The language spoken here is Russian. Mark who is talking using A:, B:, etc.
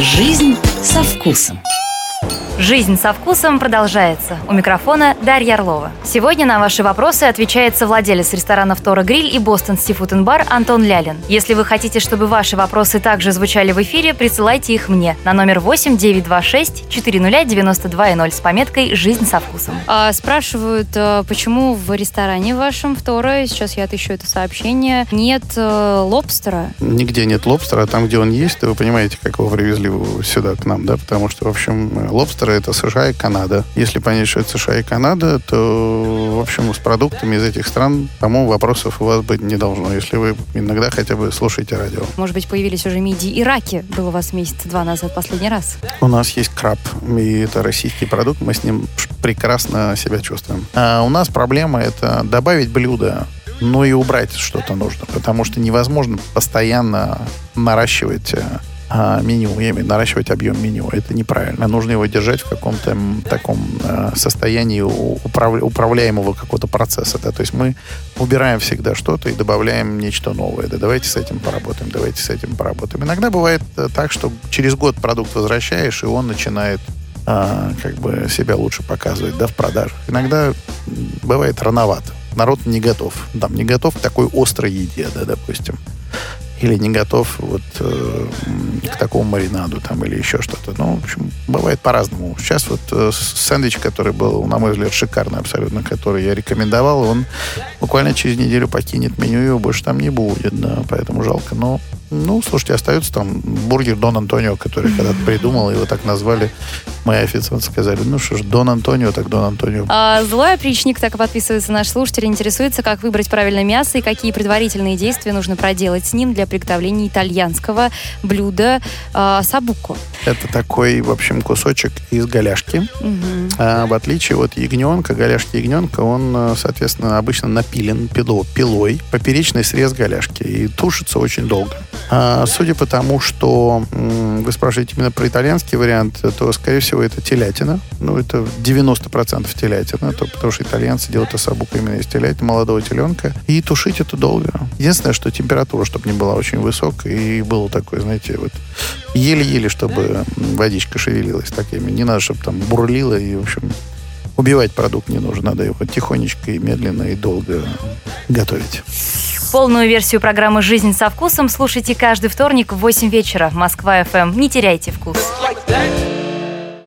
A: Жизнь со вкусом.
B: Жизнь со вкусом продолжается. У микрофона Дарья Орлова. Сегодня на ваши вопросы отвечает совладелец ресторанов Тора Гриль и Бостон Сифуд Бар Антон Лялин. Если вы хотите, чтобы ваши вопросы также звучали в эфире, присылайте их мне на номер 8 926 400 92 0 с пометкой «Жизнь со вкусом». А, спрашивают, э, почему в ресторане вашем в Тора, сейчас я отыщу это сообщение, нет э, лобстера?
C: Нигде нет лобстера, а там, где он есть, то вы понимаете, как его привезли сюда к нам, да, потому что, в общем, лобстер инвесторы это США и Канада. Если понять, что это США и Канада, то, в общем, с продуктами из этих стран, по-моему, вопросов у вас быть не должно, если вы иногда хотя бы слушаете радио.
B: Может быть, появились уже мидии и раки. Был у вас месяца два назад последний раз.
C: У нас есть краб, и это российский продукт, мы с ним прекрасно себя чувствуем. А у нас проблема это добавить блюдо но и убрать что-то нужно, потому что невозможно постоянно наращивать э, а, меню, я имею наращивать объем меню. Это неправильно. Нужно его держать в каком-то таком э, состоянии управ, управляемого какого-то процесса. Да? То есть мы убираем всегда что-то и добавляем нечто новое. Да, давайте с этим поработаем, давайте с этим поработаем. Иногда бывает э, так, что через год продукт возвращаешь, и он начинает э, как бы себя лучше показывать да, в продажах. Иногда бывает рановато. Народ не готов. Там не готов к такой острой еде, да, допустим или не готов вот э, к такому маринаду там или еще что-то. Ну, в общем, бывает по-разному. Сейчас вот э, сэндвич, который был, на мой взгляд, шикарный абсолютно, который я рекомендовал, он буквально через неделю покинет меню, его больше там не будет, да, поэтому жалко. Но ну, слушайте, остается там бургер Дон Антонио, который когда-то придумал, его так назвали. Мои официанты сказали, ну что ж, Дон Антонио, так Дон Антонио.
B: А, злой опричник, так подписывается наш слушатель, интересуется, как выбрать правильное мясо и какие предварительные действия нужно проделать с ним для приготовления итальянского блюда а, сабуко.
C: Это такой, в общем, кусочек из голяшки. Угу. А, в отличие от ягненка, голяшки ягненка, он, соответственно, обычно напилен пило, пилой, поперечный срез голяшки и тушится очень долго. А, судя по тому, что вы спрашиваете именно про итальянский вариант, то, скорее всего, это телятина. Ну, это 90% телятина, то, потому что итальянцы делают осабуку именно из телятины, молодого теленка. И тушить это долго. Единственное, что температура, чтобы не была очень высокая, и было такое, знаете, вот еле-еле, чтобы водичка шевелилась такими. Не надо, чтобы там бурлило и, в общем, убивать продукт не нужно. Надо его тихонечко и медленно и долго готовить.
B: Полную версию программы «Жизнь со вкусом» слушайте каждый вторник в 8 вечера. Москва-ФМ. Не теряйте вкус. Like